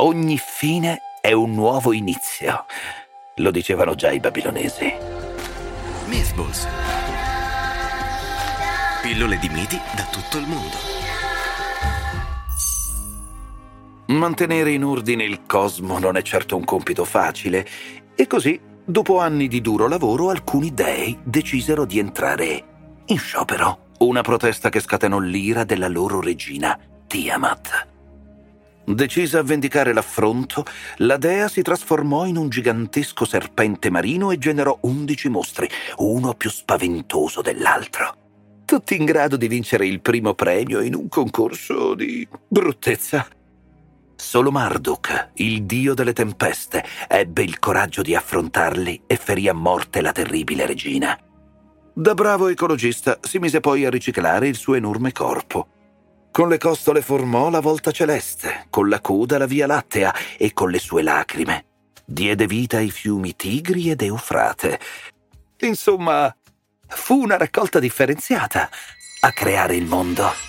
Ogni fine è un nuovo inizio. Lo dicevano già i babilonesi. Mythballs. Pillole di miti da tutto il mondo. Mantenere in ordine il cosmo non è certo un compito facile e così, dopo anni di duro lavoro, alcuni dei decisero di entrare in sciopero. Una protesta che scatenò l'ira della loro regina, Tiamat. Decisa a vendicare l'affronto, la dea si trasformò in un gigantesco serpente marino e generò undici mostri, uno più spaventoso dell'altro. Tutti in grado di vincere il primo premio in un concorso di bruttezza. Solo Marduk, il dio delle tempeste, ebbe il coraggio di affrontarli e ferì a morte la terribile regina. Da bravo ecologista si mise poi a riciclare il suo enorme corpo. Con le costole formò la volta celeste, con la coda la via lattea e con le sue lacrime diede vita ai fiumi Tigri ed Eufrate. Insomma, fu una raccolta differenziata a creare il mondo.